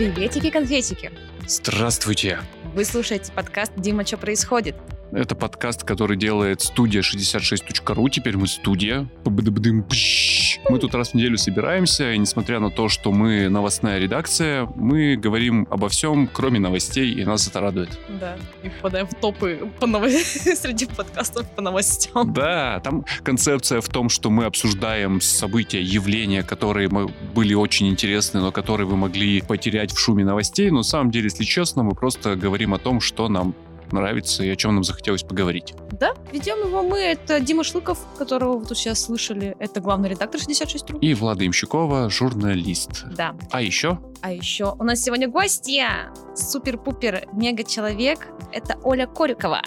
Приветики-конфетики! Здравствуйте! Вы слушаете подкаст «Дима, что происходит?» Это подкаст, который делает студия 66.ru. Теперь мы студия. Пабадабдым, пш. Мы тут раз в неделю собираемся, и несмотря на то, что мы новостная редакция, мы говорим обо всем, кроме новостей, и нас это радует. Да, и попадаем в топы по ново- среди подкастов по новостям. Да, там концепция в том, что мы обсуждаем события, явления, которые мы были очень интересны, но которые вы могли потерять в шуме новостей. Но на самом деле, если честно, мы просто говорим о том, что нам нравится и о чем нам захотелось поговорить. Да, ведем его мы. Это Дима Шлыков, которого вы тут сейчас слышали. Это главный редактор 66.ru. И Влада Имщикова, журналист. Да. А еще А еще у нас сегодня гостья. Супер-пупер мега-человек. Это Оля Корюкова.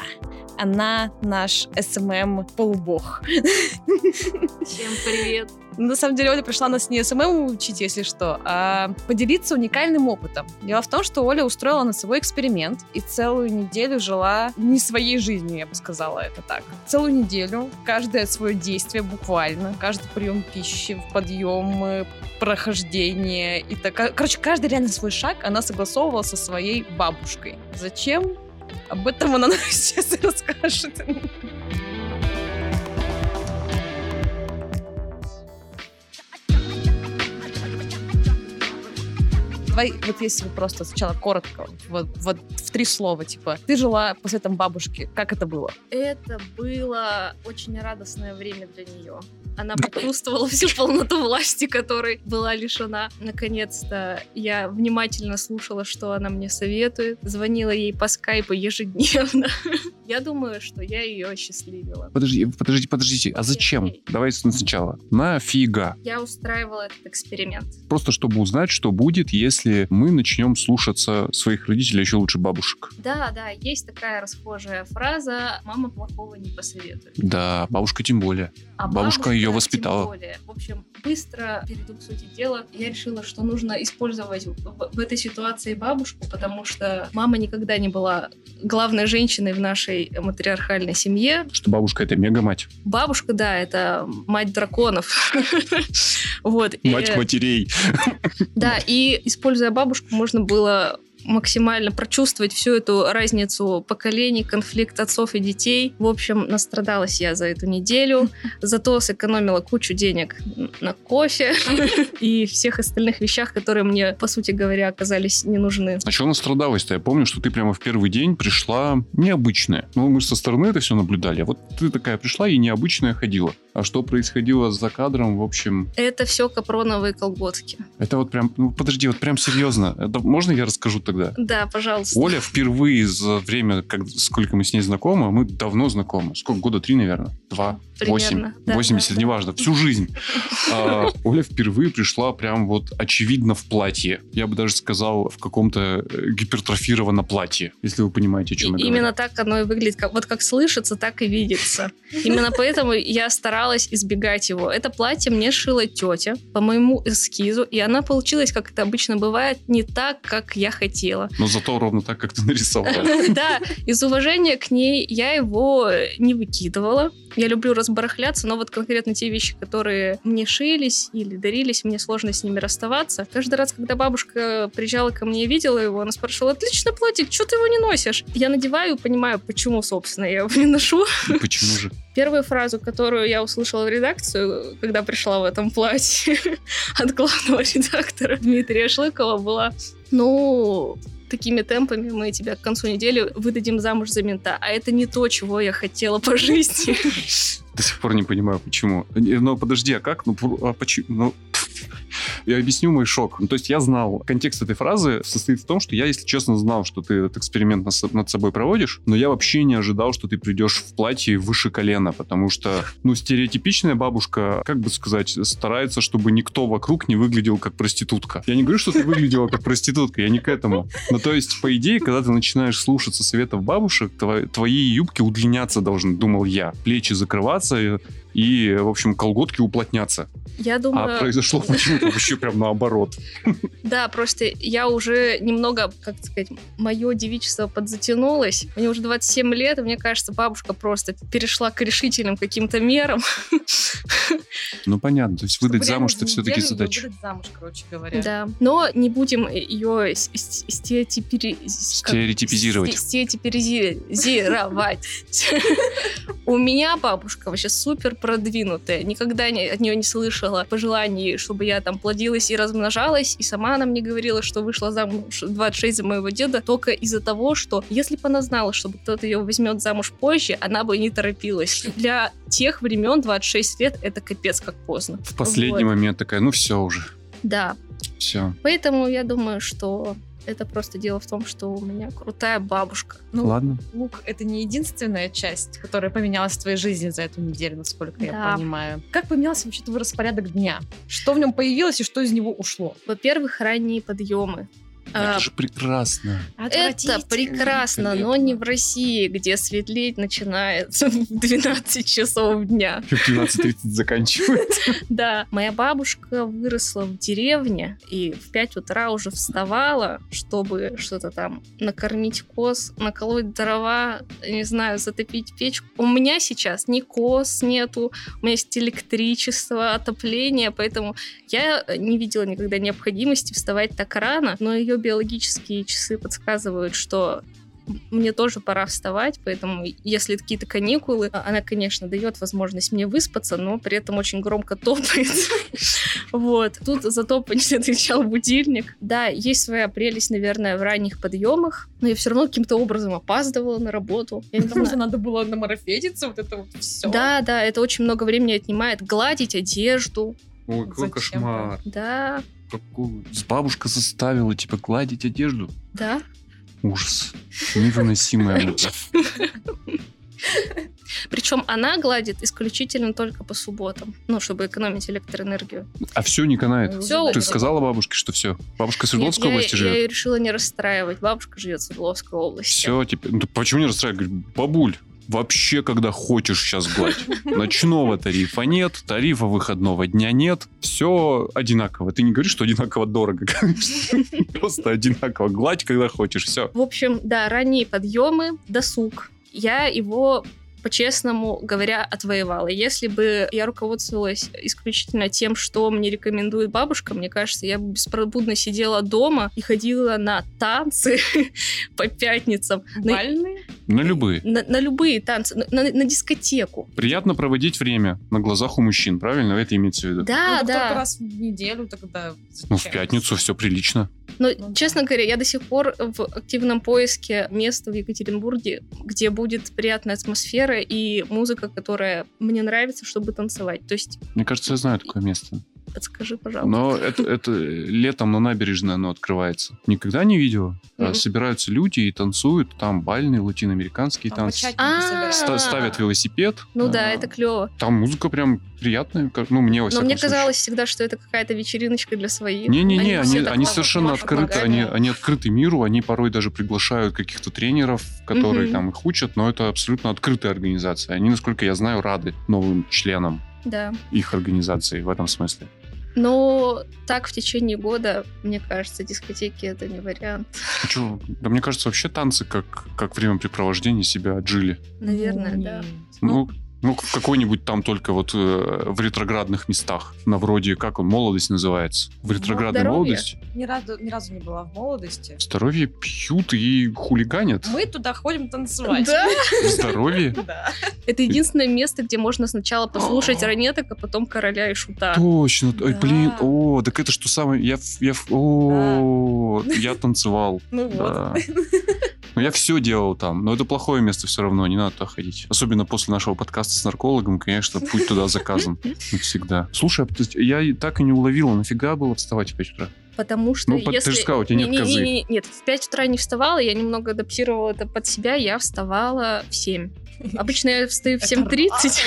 Она наш СММ-полубог. Всем привет. На самом деле Оля пришла нас не SMM учить, если что, а поделиться уникальным опытом. Дело в том, что Оля устроила над собой эксперимент и целую неделю жила не своей жизнью, я бы сказала это так. Целую неделю каждое свое действие буквально, каждый прием пищи, подъем, э, прохождение и так. Короче, каждый реально свой шаг она согласовывала со своей бабушкой. Зачем? Об этом она нам сейчас расскажет. Давай, вот если просто сначала коротко, вот, вот в три слова, типа, ты жила по советам бабушки, как это было? Это было очень радостное время для нее. Она почувствовала всю полноту власти, которой была лишена. Наконец-то я внимательно слушала, что она мне советует. Звонила ей по скайпу ежедневно. Я думаю, что я ее осчастливила. Подожди, подождите, подождите, а зачем? Давайте сначала. Нафига? Я устраивала этот эксперимент. Просто чтобы узнать, что будет, если мы начнем слушаться своих родителей, а еще лучше бабушек. Да, да, есть такая расхожая фраза «мама плохого не посоветует». Да, бабушка тем более. А Бабушка её тем воспитала. более. В общем, быстро перейду к сути дела. Я решила, что нужно использовать в, в этой ситуации бабушку, потому что мама никогда не была главной женщиной в нашей матриархальной семье. Что бабушка это мега-мать. Бабушка, да, это мать драконов. Вот. Мать э, матерей. Да, и используя бабушку, можно было максимально прочувствовать всю эту разницу поколений, конфликт отцов и детей. В общем, настрадалась я за эту неделю, зато сэкономила кучу денег на кофе и всех остальных вещах, которые мне, по сути говоря, оказались не нужны. А что настрадалась-то? Я помню, что ты прямо в первый день пришла необычная. Ну, мы со стороны это все наблюдали. А вот ты такая пришла и необычная ходила. А что происходило за кадром, в общем... Это все капроновые колготки. Это вот прям... Ну, подожди, вот прям серьезно. Это можно я расскажу тогда? Да, пожалуйста. Оля впервые за время, как, сколько мы с ней знакомы, мы давно знакомы. Сколько? Года три, наверное? Два? Восемь? Примерно. Да, 80, да, да. неважно. Всю жизнь. А, Оля впервые пришла прям вот очевидно в платье. Я бы даже сказал, в каком-то э, гипертрофированном платье, если вы понимаете, о чем я говорю. Именно так оно и выглядит. Как, вот как слышится, так и видится. Именно поэтому я старалась избегать его. Это платье мне шила тетя по моему эскизу, и она получилась, как это обычно бывает, не так, как я хотела. Но зато ровно так, как ты нарисовала. Да, из уважения к ней я его не выкидывала. Я люблю разбарахляться, но вот конкретно те вещи, которые мне шились или дарились, мне сложно с ними расставаться. Каждый раз, когда бабушка приезжала ко мне и видела его, она спрашивала, отличный платье, что ты его не носишь? Я надеваю и понимаю, почему, собственно, я его не ношу. И почему же? Первую фразу, которую я услышала в редакцию, когда пришла в этом платье от главного редактора Дмитрия Шлыкова, была, ну, такими темпами мы тебя к концу недели выдадим замуж за мента. А это не то, чего я хотела по жизни. До сих пор не понимаю, почему. Не, Но подожди, а как? Ну, а почему? Ну, я объясню мой шок. Ну, то есть я знал. Контекст этой фразы состоит в том, что я, если честно, знал, что ты этот эксперимент над, собой проводишь, но я вообще не ожидал, что ты придешь в платье выше колена, потому что, ну, стереотипичная бабушка, как бы сказать, старается, чтобы никто вокруг не выглядел как проститутка. Я не говорю, что ты выглядела как проститутка, я не к этому. Но то есть, по идее, когда ты начинаешь слушаться советов бабушек, тво- твои юбки удлиняться должны, думал я. Плечи закрываться, и и, в общем, колготки уплотнятся. Я думаю... А произошло почему-то вообще прям наоборот. Да, просто я уже немного, как сказать, мое девичество подзатянулось. Мне уже 27 лет, и мне кажется, бабушка просто перешла к решительным каким-то мерам. Ну, понятно. То есть выдать замуж это все-таки задача. Выдать замуж, короче говоря. Да. Но не будем ее. Стереотипизировать. Стереотипизировать. У меня бабушка вообще супер продвинутая. Никогда не- от нее не слышала пожеланий, чтобы я там плодилась и размножалась. И сама она мне говорила, что вышла замуж в 26 за моего деда только из-за того, что если бы она знала, что кто-то ее возьмет замуж позже, она бы не торопилась. Для тех времен 26 лет это капец как поздно. В последний Вот. момент такая, ну все уже, Да. все. Поэтому я думаю, что это просто дело в том, что у меня крутая бабушка. Ну, Ладно. лук — это не единственная часть, которая поменялась в твоей жизни за эту неделю, насколько я Да. понимаю. Как поменялся вообще твой распорядок дня? Что в нем появилось и что из него ушло? Во-первых, ранние подъемы. А, Это же прекрасно. Это прекрасно, но не в России, где светлеть начинается в 12 часов дня. В 12.30 заканчивает. Да, моя бабушка выросла в деревне и в 5 утра уже вставала, чтобы что-то там накормить коз, наколоть дрова, не знаю, затопить печку. У меня сейчас ни коз нету, у меня есть электричество, отопление, поэтому я не видела никогда необходимости вставать так рано, но ее биологические часы подсказывают, что мне тоже пора вставать, поэтому если какие-то каникулы, она, конечно, дает возможность мне выспаться, но при этом очень громко топает. Вот. Тут за топание отвечал будильник. Да, есть своя прелесть, наверное, в ранних подъемах, но я все равно каким-то образом опаздывала на работу. Я не Потому что надо было намарафетиться, вот это вот все. Да, да, это очень много времени отнимает. Гладить одежду, Ой, какой кошмар. да, С бабушка заставила, типа, гладить одежду. да. Ужас. Невыносимая мука. Причем она гладит исключительно только по субботам, ну, чтобы экономить электроэнергию. А все не канает. Всё. Ты сказала бабушке, что все? Бабушка Свердловской Нет, я- области я, живет? ее решила не расстраивать. Бабушка живет в Свердловской области. Все, типа, ну, почему не расстраивать? Говорю, бабуль, вообще, когда хочешь сейчас гладь. Ночного тарифа нет, тарифа выходного дня нет. Все одинаково. Ты не говоришь, что одинаково дорого. Просто одинаково. Гладь, когда хочешь. Все. В общем, да, ранние подъемы, досуг. Я его по-честному говоря, отвоевала. Если бы я руководствовалась исключительно тем, что мне рекомендует бабушка, мне кажется, я бы беспробудно сидела дома и ходила на танцы по пятницам. Бальные? На любые. на- на любые танцы, на, дискотеку. Приятно проводить время на глазах у мужчин, правильно? Это имеется в виду? Да, Ну, да. раз в неделю тогда. Ну, в пятницу все прилично. Но, Ну честно говоря, я до сих пор в активном поиске места в Екатеринбурге, где будет приятная атмосфера и музыка, которая мне нравится, чтобы танцевать. То есть, Мне кажется, я знаю такое место. Подскажи, пожалуйста. Но это, это летом на набережной оно открывается. Никогда не видела. А Мгм. Собираются люди и танцуют. Там бальные латиноамериканские Там танцы. А. Ставят велосипед. Ну а, да, это клево. Там музыка прям приятная. как- Ну, мне во Но мне случае. казалось всегда, что это какая-то вечериночка для своих. Не-не-не, они, они совершенно Маша открыты, они, они открыты миру, они порой даже приглашают каких-то тренеров, которые там их учат, но это абсолютно открытая организация. Они, насколько я знаю, рады новым членам Да. их организации в этом смысле. Но так в течение года, мне кажется, дискотеки это не вариант. А чё, Да мне кажется, вообще танцы как, как времяпрепровождение себя отжили. Наверное, Ну, да. нет. Ну, ну, в какой-нибудь там только вот э, в ретроградных местах. На вроде, как он, молодость называется. В ретроградной здоровье. молодости. Ни разу, ни разу не была в молодости. Здоровье пьют и хулиганят. Мы туда ходим танцевать. Да. В здоровье. Да. Это единственное место, где можно сначала послушать ранеток, а потом короля и шута. Точно. Ой, блин. О, так это что самое... Я, в- я, в- о, я танцевал. Ну вот. Да. Ну, я все делал там, но это плохое место все равно, не надо туда ходить. Особенно после нашего подкаста с наркологом, конечно, путь туда заказан. Навсегда. Слушай, а я так и не уловила, нафига было вставать в 5 утра? Потому что Ну, под- ты если... же сказала, у тебя нет Не- козы. не- не- Нет, в 5 утра не вставала, я немного адаптировала это под себя, я вставала в 7. Обычно я встаю в Это 7.30,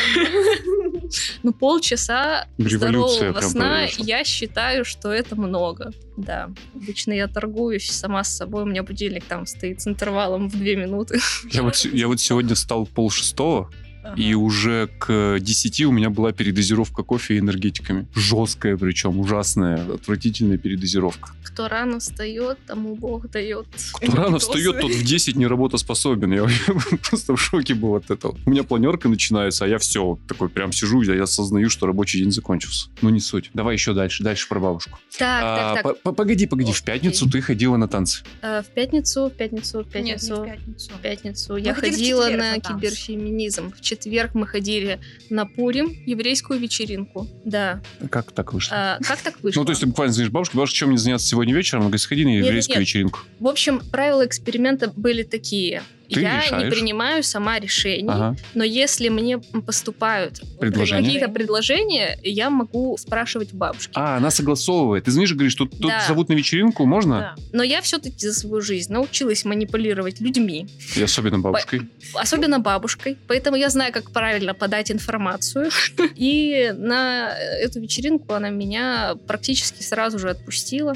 но полчаса Революция здорового сна, произошла. я считаю, что это много. Да, обычно я торгуюсь сама с собой, у меня будильник там стоит с интервалом в 2 минуты. Я вот, я вот сегодня встал пол шестого, И уже к 10 у меня была передозировка кофе и энергетиками. Жесткая причем, ужасная, отвратительная передозировка. Кто рано встает, тому Бог дает. Кто рано встает, тот в 10 не работоспособен. Я просто в шоке был от этого. У меня планерка начинается, а я все, такой прям сижу, я осознаю, что рабочий день закончился. Ну, не суть. Давай еще дальше, дальше про бабушку. Так, А, так, так. по- Погоди, погоди, в пятницу ты ходила на танцы. Э, В пятницу, в пятницу, в Нет, не пятницу. в пятницу. В пятницу я ходила на киберфеминизм. В четверг мы ходили на Пурим, еврейскую вечеринку. Да. Как так вышло? А, как так вышло? Ну, то есть ты буквально звонишь бабушке, бабушка, чем мне заняться сегодня вечером? Она говорит, сходи на Нет, еврейскую нет. вечеринку. В общем, правила эксперимента были такие. Ты я не решаешь. принимаю сама решений, Ага. но если мне поступают Предложения? какие-то предложения, я могу спрашивать у бабушки. А, она согласовывает. Ты знаешь, говоришь, тут, тут Да. зовут на вечеринку, можно? Да. Но я все-таки за свою жизнь научилась манипулировать людьми, И особенно бабушкой. особенно бабушкой, поэтому я знаю, как правильно подать информацию. И на эту вечеринку она меня практически сразу же отпустила.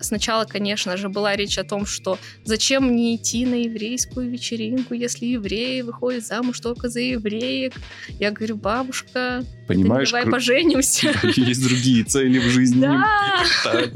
Сначала, конечно же, была речь о том, что зачем мне идти на еврейскую вечеринку, если евреи выходят замуж только за евреек. Я говорю, бабушка, Понимаешь, давай поженимся. есть другие цели в жизни. Да,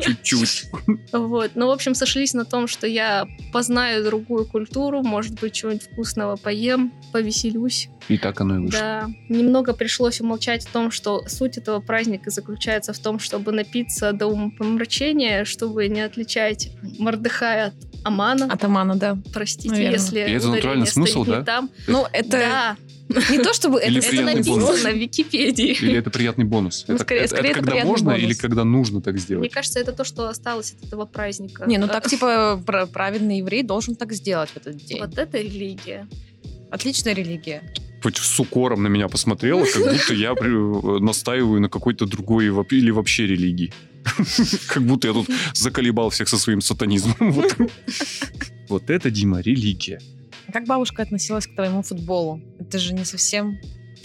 чуть-чуть. Вот. Ну, в общем, сошлись на том, что я познаю другую культуру, может быть, чего-нибудь вкусного поем, повеселюсь. И так оно и вышло. Да. Немного пришлось умолчать о том, что суть этого праздника заключается в том, чтобы напиться до умопомрачения, чтобы не отличать Мордыхая от Амана. Атамана, да. Простите, наверное. если И это натуральный смысл, да? там. Ну, это Да, не то, чтобы Или это, это приятный написано бонус. на Википедии. Или это приятный бонус? Ну, это, скорее- это- скорее это это когда можно бонус. или когда нужно так Мне сделать? кажется, это то, что осталось от этого праздника. Не, ну так, типа, пра- правильный еврей должен так сделать в этот день. Вот это религия. Отличная религия. Хоть с укором на меня посмотрела, как будто я при- настаиваю на какой-то другой или вообще религии. Как будто я тут заколебал всех со своим сатанизмом. Вот. Вот это, Дима, религия. Как бабушка относилась к твоему футболу? Это же не совсем...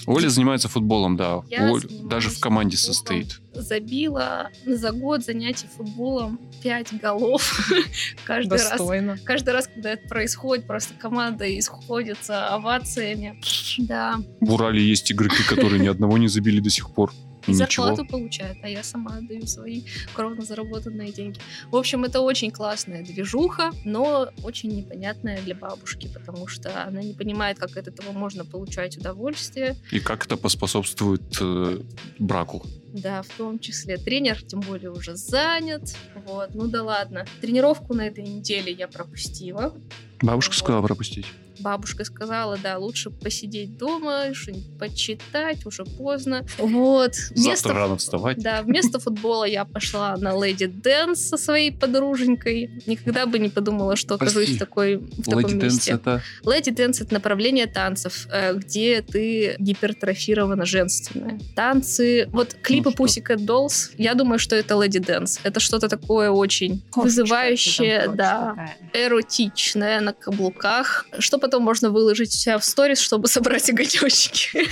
Оля занимается футболом, да. Я Оль даже в команде футболом. состоит. Забила за год занятий футболом 5 голов каждый раз. Достойно. Каждый раз, когда это происходит, просто команда исходится овациями. Да. В Урале есть игроки, которые ни одного не забили до сих пор. И И ничего. зарплату получают, а я сама отдаю свои кровно заработанные деньги. В общем, это очень классная движуха, но очень непонятная для бабушки, потому что она не понимает, как от этого можно получать удовольствие. И как это поспособствует э, браку. Да, в том числе. Тренер, тем более, уже занят. Вот, ну да ладно. Тренировку на этой неделе я пропустила. Бабушка Вот. сказала пропустить. Бабушка сказала, да, лучше посидеть дома, что-нибудь почитать, уже поздно. Вот. Завтра рано вставать. Да, вместо футбола я пошла на Lady Dance со своей подруженькой. Никогда бы не подумала, что окажусь в, такой, в таком Lady Dance месте. это... Lady Dance — это направление танцев, э, где ты гипертрофирована женственная. Танцы... Вот клипы что? Pussycat Dolls, я думаю, что это Lady Dance. Это что-то такое очень вызывающее, да, эротичное на каблуках. Что потом можно выложить у себя в сторис, чтобы собрать огонечки.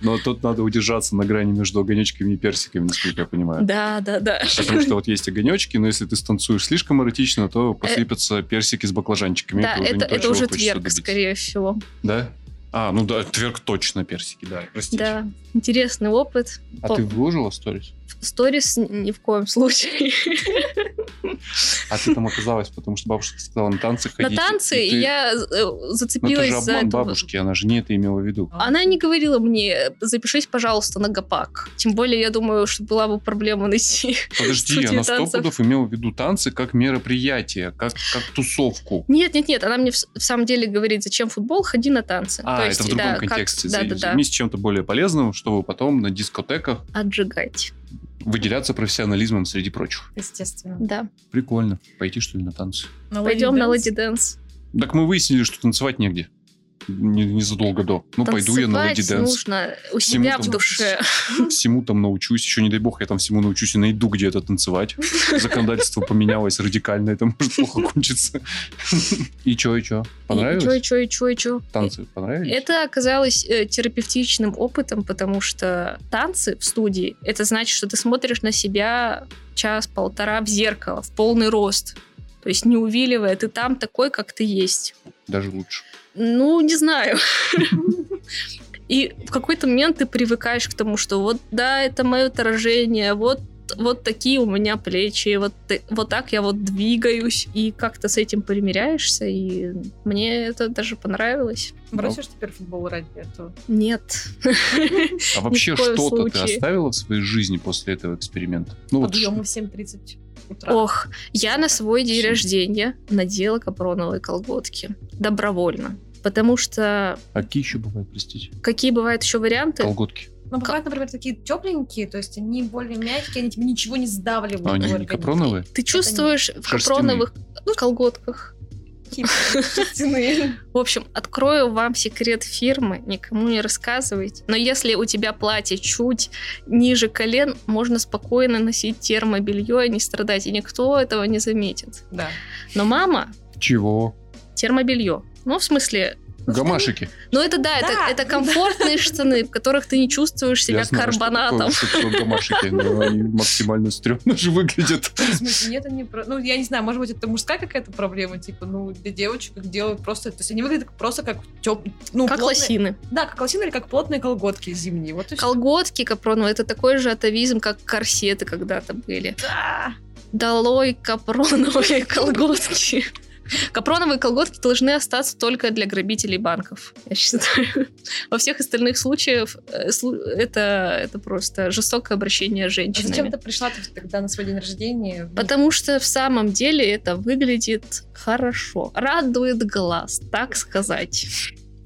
Но тут надо удержаться на грани между огонечками и персиками, насколько я понимаю. Да, да, да. Потому что вот есть огонечки, но если ты станцуешь слишком эротично, то посыпятся персики с баклажанчиками. Да, это, то, это уже тверк, скорее всего. Да? А, ну да, тверк точно персики, да, простите. Да, интересный опыт. А ты выложила сторис? Сторис ни в коем случае. А ты там оказалась, потому что бабушка сказала на танцы На ходить. танцы и ты- я э, Ну, это зацепилась же за обман это. бабушки, она же не это имела в виду. Она не говорила мне, запишись, пожалуйста, на ГАПАК. Тем более, я думаю, что была бы проблема найти. Подожди, она сто пудов имела в виду танцы как мероприятие, как, как тусовку. Нет, нет, нет, она мне в, с- в самом деле говорит, зачем футбол, ходи на танцы. А, То это есть, в другом да, как- контексте. Да, да, да. Займись чем-то более полезным, чтобы потом на дискотеках Отжигать. Выделяться профессионализмом среди прочих. Естественно. Да. Прикольно. Пойти, что ли, на танцы? На Пойдем на? Lady Dance. Так мы выяснили, что танцевать негде. Не- Незадолго до. Ну, пойду я на Lady Dance. нужно у Всему себя в там- душе. Всему там научусь. Еще, не дай бог, я там всему научусь и найду, где это танцевать. Законодательство поменялось радикально, это может плохо кончиться. И чё, и чё? И чё, и Понравилось? чё, и чё, и чё. Танцы понравились? Это оказалось э, терапевтичным опытом, потому что танцы в студии — это значит, что ты смотришь на себя час-полтора в зеркало, в полный рост. То есть не увиливая, ты там такой, как ты есть. Даже лучше. Ну, не знаю. И в какой-то момент ты привыкаешь к тому, что вот да, это мое отражение, вот вот такие у меня плечи, вот, вот так я вот двигаюсь, и как-то с этим примиряешься, и мне это даже понравилось. Бросишь теперь футбол ради этого? Нет. А вообще что-то ты оставила в своей жизни после этого эксперимента? Ну, Подъемы в 7.30 утра. Ох, я на свой день рождения надела капроновые колготки. Добровольно. Потому что... А какие еще бывают, простите? Какие бывают еще варианты? Колготки. Ну, бывают, например, такие тепленькие, то есть они более мягкие, они тебе ничего не сдавливают. А они не капроновые? Ты чувствуешь в капроновых колготках в общем, открою вам секрет фирмы, никому не рассказывайте. Но если у тебя платье чуть ниже колен, можно спокойно носить термобелье и не страдать, и никто этого не заметит. Да. Но мама... Чего? Термобелье. Ну, в смысле, Гамашики. Ну это да, это, это комфортные штаны, в которых ты не чувствуешь себя карбонатом. Что такое, что гамашики, но они максимально стрёмно же выглядят. В смысле, нет, они... Ну, я не знаю, может быть, это мужская какая-то проблема, типа, ну, для девочек их делают просто... То есть они выглядят просто как тёп... Ну, как плотные... лосины. Да, как лосины или как плотные колготки зимние. Вот колготки капроновые, это такой же атовизм, как корсеты когда-то были. Да. Долой капроновые колготки. Капроновые колготки должны остаться только для грабителей банков, я считаю. Во всех остальных случаях э, это, это просто жестокое обращение с женщинами. А зачем ты пришла тогда на свой день рождения? Потому что в самом деле это выглядит хорошо. Радует глаз, так сказать.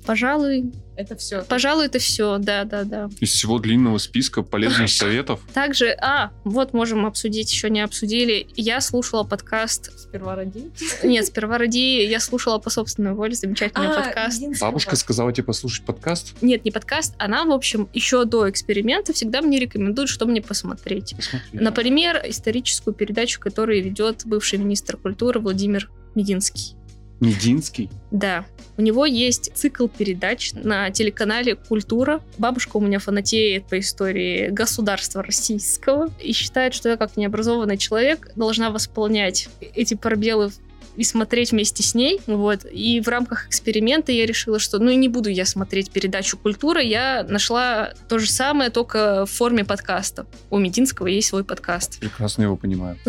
Пожалуй, это все. Пожалуй, это все, да, да, да. Из всего длинного списка полезных советов. Также, а, вот можем обсудить, еще не обсудили. Я слушала подкаст. Сперва ради? Нет, сперва ради. Я слушала по собственной воле замечательный а, подкаст. Бабушка сказала тебе послушать подкаст? Нет, не подкаст. Она, в общем, еще до эксперимента всегда мне рекомендует, что мне посмотреть. Например, историческую передачу, которую ведет бывший министр культуры Владимир Мединский. Мединский? Да. У него есть цикл передач на телеканале «Культура». Бабушка у меня фанатеет по истории государства российского и считает, что я как необразованный человек должна восполнять эти пробелы и смотреть вместе с ней. Вот. И в рамках эксперимента я решила, что ну не буду я смотреть передачу «Культура», я нашла то же самое, только в форме подкаста. У Мединского есть свой подкаст. Прекрасно его понимаю.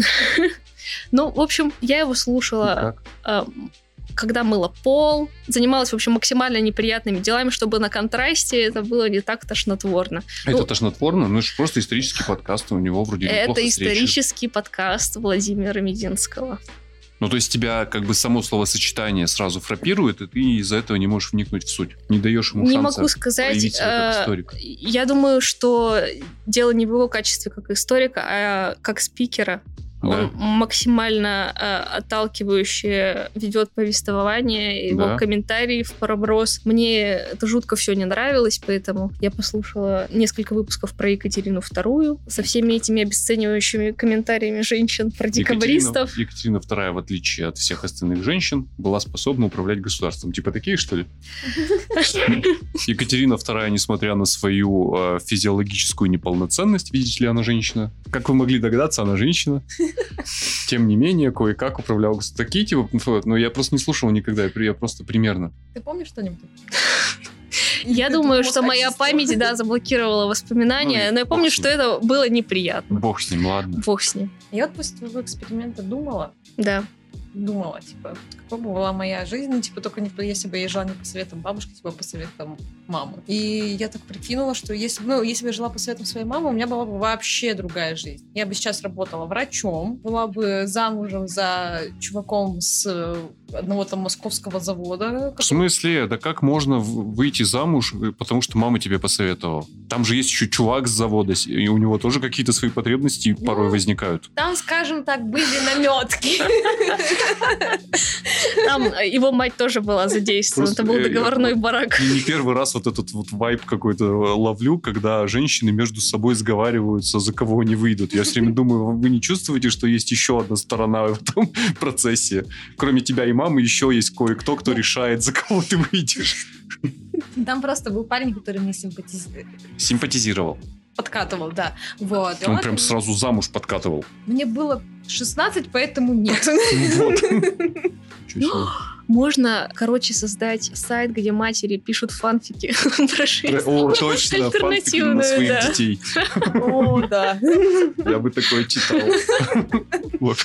Ну, в общем, я его слушала когда мыла пол, занималась, в общем, максимально неприятными делами, чтобы на контрасте это было не так тошнотворно. А ну, это тошнотворно? Ну, это же просто исторический подкаст, у него вроде Это исторический подкаст Владимира Мединского. Ну, то есть тебя как бы само словосочетание сразу фрапирует, и ты из-за этого не можешь вникнуть в суть. Не даешь ему не могу сказать, э, Я думаю, что дело не в его качестве как историка, а как спикера. Он максимально э, отталкивающе ведет повествование, его да. комментарии в проброс. Мне это жутко все не нравилось, поэтому я послушала несколько выпусков про Екатерину II со всеми этими обесценивающими комментариями женщин про декабристов. Екатерина, Екатерина II, в отличие от всех остальных женщин, была способна управлять государством. Типа такие, что ли? Екатерина II, несмотря на свою э, физиологическую неполноценность, видите ли, она женщина. Как вы могли догадаться, она женщина. Тем не менее, кое-как управлял такие типа, но я просто не слушал никогда, я просто примерно. Ты помнишь что-нибудь? Я думаю, что моя память, да, заблокировала воспоминания, ну но я помню, что это было неприятно. Бог с ним, ладно. Бог с ним. Я вот после твоего эксперимента думала, да думала, типа, какой бы была моя жизнь, типа, только не, если бы я жила не по советам бабушки, типа, по советам мамы. И я так прикинула, что если, ну, если бы я жила по советам своей мамы, у меня была бы вообще другая жизнь. Я бы сейчас работала врачом, была бы замужем за чуваком с одного там московского завода. В смысле? Да как можно выйти замуж, э, потому что мама тебе посоветовала? Там же есть еще чувак с завода, и у него тоже какие-то свои потребности ну, порой возникают. Там, скажем так, были наметки. Там его мать тоже была задействована. Это был договорной барак. Не первый раз вот этот вот вайп какой-то ловлю, когда женщины между собой сговариваются, за кого они выйдут. Я все время думаю, вы не чувствуете, что есть еще одна сторона в этом процессе? Кроме тебя и мамы еще есть кое-кто, кто решает, за кого ты выйдешь. Там просто был парень, который мне симпатизировал. Симпатизировал. Подкатывал, да. Вот. Он, он прям сразу замуж подкатывал. Мне было 16, поэтому нет. Можно, короче, создать сайт, где матери пишут фанфики про жизнь. О, точно, фанфики на своих да. детей. О, да. Я бы такое читал. Вот.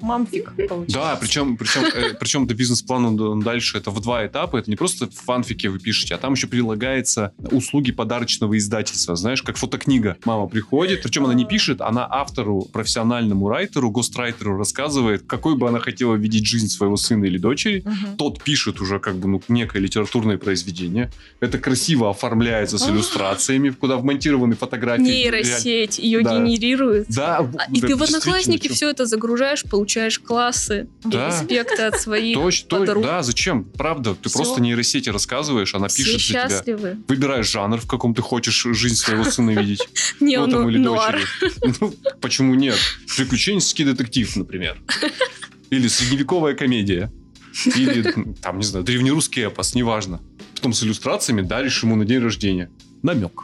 Мамфик получился. Да, причем, причем, э, причем до бизнес-плана дальше это в два этапа. Это не просто фанфики вы пишете, а там еще прилагается услуги подарочного издательства. Знаешь, как фотокнига. Мама приходит, причем она не пишет, она автору, профессиональному райтеру, гострайтеру рассказывает, какой бы она хотела видеть жизнь своего сына или дочери. Мгм. Тот пишет уже как бы ну, некое литературное произведение. Это красиво оформляется с А. иллюстрациями, куда вмонтированы фотографии. Нейросеть ее Да. генерирует. Да, А, И да, ты в Одноклассники все это загружаешь, получаешь классы, Да. респекты от своих Точно, точно, подруг. да, зачем? Правда, ты Всё. просто нейросети рассказываешь, она Все пишет за тебя. счастливы. Выбираешь жанр, в каком ты хочешь жизнь своего сына видеть. Не, Ну, там, или нуар. дочери. Ну, почему нет? Приключенческий детектив, например. Или средневековая комедия. Или, там, не знаю, древнерусский эпос, неважно. Потом с иллюстрациями даришь ему на день рождения. Намек.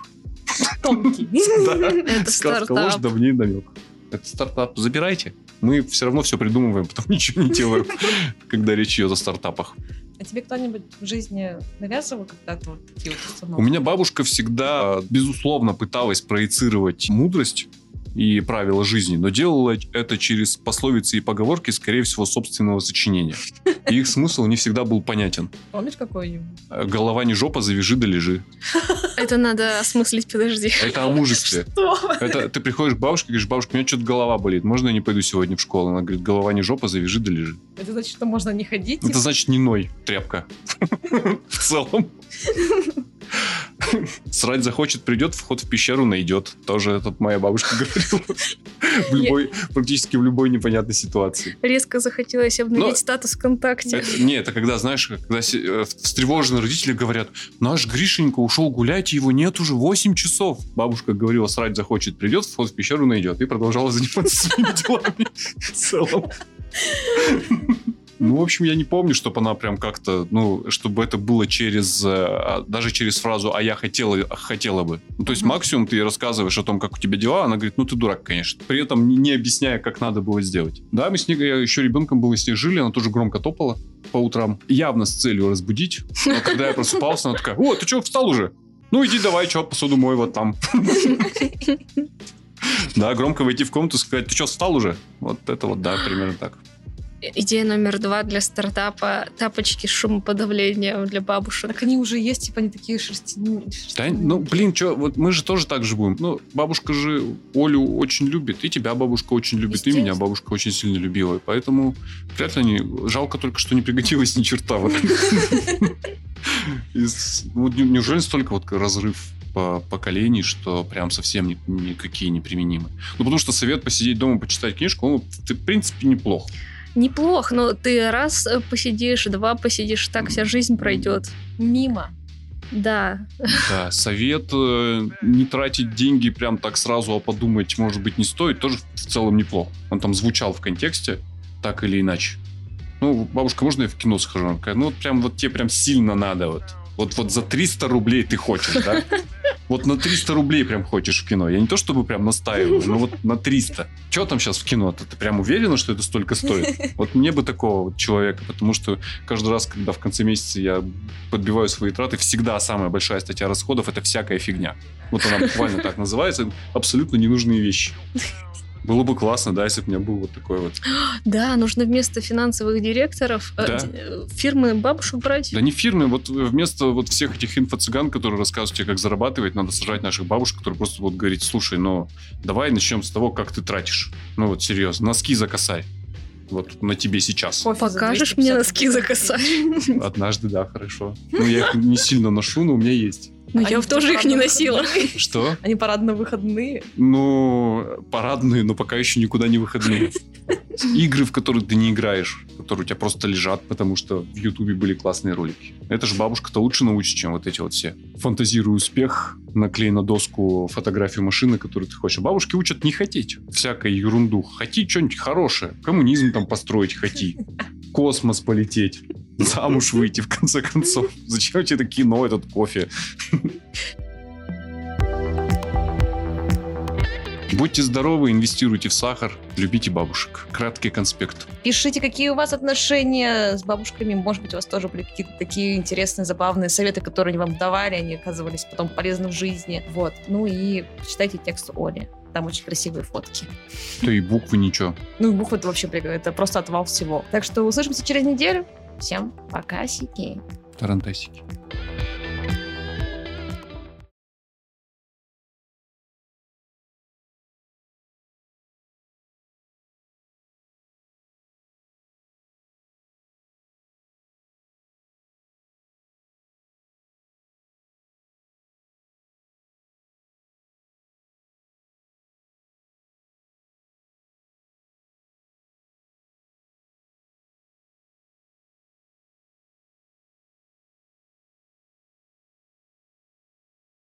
Тонкий. Да. Это Сказка стартап. ложь, давней намек. Это стартап. Забирайте. Мы все равно все придумываем, потом ничего не делаем, когда речь идет о стартапах. А тебе кто-нибудь в жизни навязывал когда-то вот такие вот У установки? меня бабушка всегда, безусловно, пыталась проецировать мудрость и правила жизни, но делала это через пословицы и поговорки, скорее всего, собственного сочинения. И их смысл не всегда был понятен. Помнишь какой-нибудь? Э, Голова не жопа, завяжи да лежи. Это надо осмыслить, подожди. Это о мужестве. Что? Это ты приходишь к бабушке и говоришь, бабушка, у меня что-то голова болит, можно я не пойду сегодня в школу? Она говорит, голова не жопа, завяжи да лежи. Это значит, что можно не ходить? Это значит не ной, тряпка. В целом. Срать захочет, придет, вход в пещеру найдет. Тоже это моя бабушка говорила. В любой, практически в любой непонятной ситуации. Резко захотелось обновить Но- статус ВКонтакте. Это- не, это когда, знаешь, когда э, встревоженные родители говорят, наш Гришенька ушел гулять, его нет уже 8 часов. Бабушка говорила, срать захочет, придет, вход в пещеру найдет. И продолжала заниматься своими делами в целом. Ну, в общем, я не помню, чтобы она прям как-то, ну, чтобы это было через, э, даже через фразу «а я хотела, хотела бы». Ну, то есть Мгм. максимум ты ей рассказываешь о том, как у тебя дела, она говорит, ну, ты дурак, конечно. При этом не, объясняя, как надо было сделать. Да, мы с ней, я еще ребенком был, и с ней жили, она тоже громко топала по утрам, явно с целью разбудить. Но когда я просыпался, она такая, о, ты что, встал уже? Ну, иди давай, что, посуду мой вот там. Да, громко войти в комнату и сказать, ты что, встал уже? Вот это вот, да, примерно так. Идея номер два для стартапа – тапочки с шумоподавлением для бабушек. Так они уже есть, типа, они такие шерстяные. Да, ну, блин, что, вот мы же тоже так же будем. Ну, бабушка же Олю очень любит, и тебя бабушка очень любит, и меня бабушка очень сильно любила. И поэтому вряд ли они... Жалко только, что не пригодилось ни черта. Неужели столько вот разрыв по поколений, что прям совсем ни- никакие не применимы. Ну, потому что совет посидеть дома, почитать книжку, он, в принципе, неплох. Неплохо, но ты раз э, посидишь, два посидишь, так вся жизнь пройдет. Мимо. Да. Да, совет э, не тратить деньги прям так сразу, а подумать, может быть, не стоит, тоже в целом неплохо. Он там звучал в контексте, так или иначе. Ну, бабушка, можно я в кино схожу? Ну, вот прям вот тебе прям сильно надо вот. Вот, вот за 300 рублей ты хочешь, да? Вот на 300 рублей прям хочешь в кино. Я не то чтобы прям настаиваю, но вот на 300. Что там сейчас в кино? Ты, ты прям уверена, что это столько стоит? Вот мне бы такого вот человека, потому что каждый раз, когда в конце месяца я подбиваю свои траты, всегда самая большая статья расходов это всякая фигня. Вот она буквально так называется. Абсолютно ненужные вещи. Было бы классно, да, если бы у меня был вот такой вот. Да, нужно вместо финансовых директоров э, Да. э, фирмы бабушек брать. Да не фирмы, вот вместо вот всех этих инфо-цыган, которые рассказывают тебе, как зарабатывать, надо сажать наших бабушек, которые просто будут говорить, слушай, ну, давай начнем с того, как ты тратишь. Ну вот серьезно, носки за косарь. Вот на тебе сейчас. За Покажешь 250 мне носки за косарь? Однажды, да, хорошо. Ну, я их не сильно ношу, но у меня есть. Ну, я тоже их не носила. Что? Они парадно-выходные. Ну, парадные, но пока еще никуда не выходные. Игры, в которые ты не играешь, которые у тебя просто лежат, потому что в Ютубе были классные ролики. Это же бабушка-то лучше научит, чем вот эти вот все. Фантазируй успех, наклей на доску фотографию машины, которую ты хочешь. Бабушки учат не хотеть всякой ерунду. Хоти что-нибудь хорошее. Коммунизм там построить хоти. Космос полететь. Замуж выйти, в конце концов. Зачем тебе это кино, этот кофе? Будьте здоровы, инвестируйте в сахар, любите бабушек. Краткий конспект. Пишите, какие у вас отношения с бабушками. Может быть, у вас тоже были какие-то такие интересные, забавные советы, которые они вам давали, они оказывались потом полезны в жизни. Вот. Ну и читайте текст Оли. Там очень красивые фотки. То и буквы ничего. Ну, и буквы это вообще. Это просто отвал всего. Так что услышимся через неделю. Всем пока, сики. Тарантасики.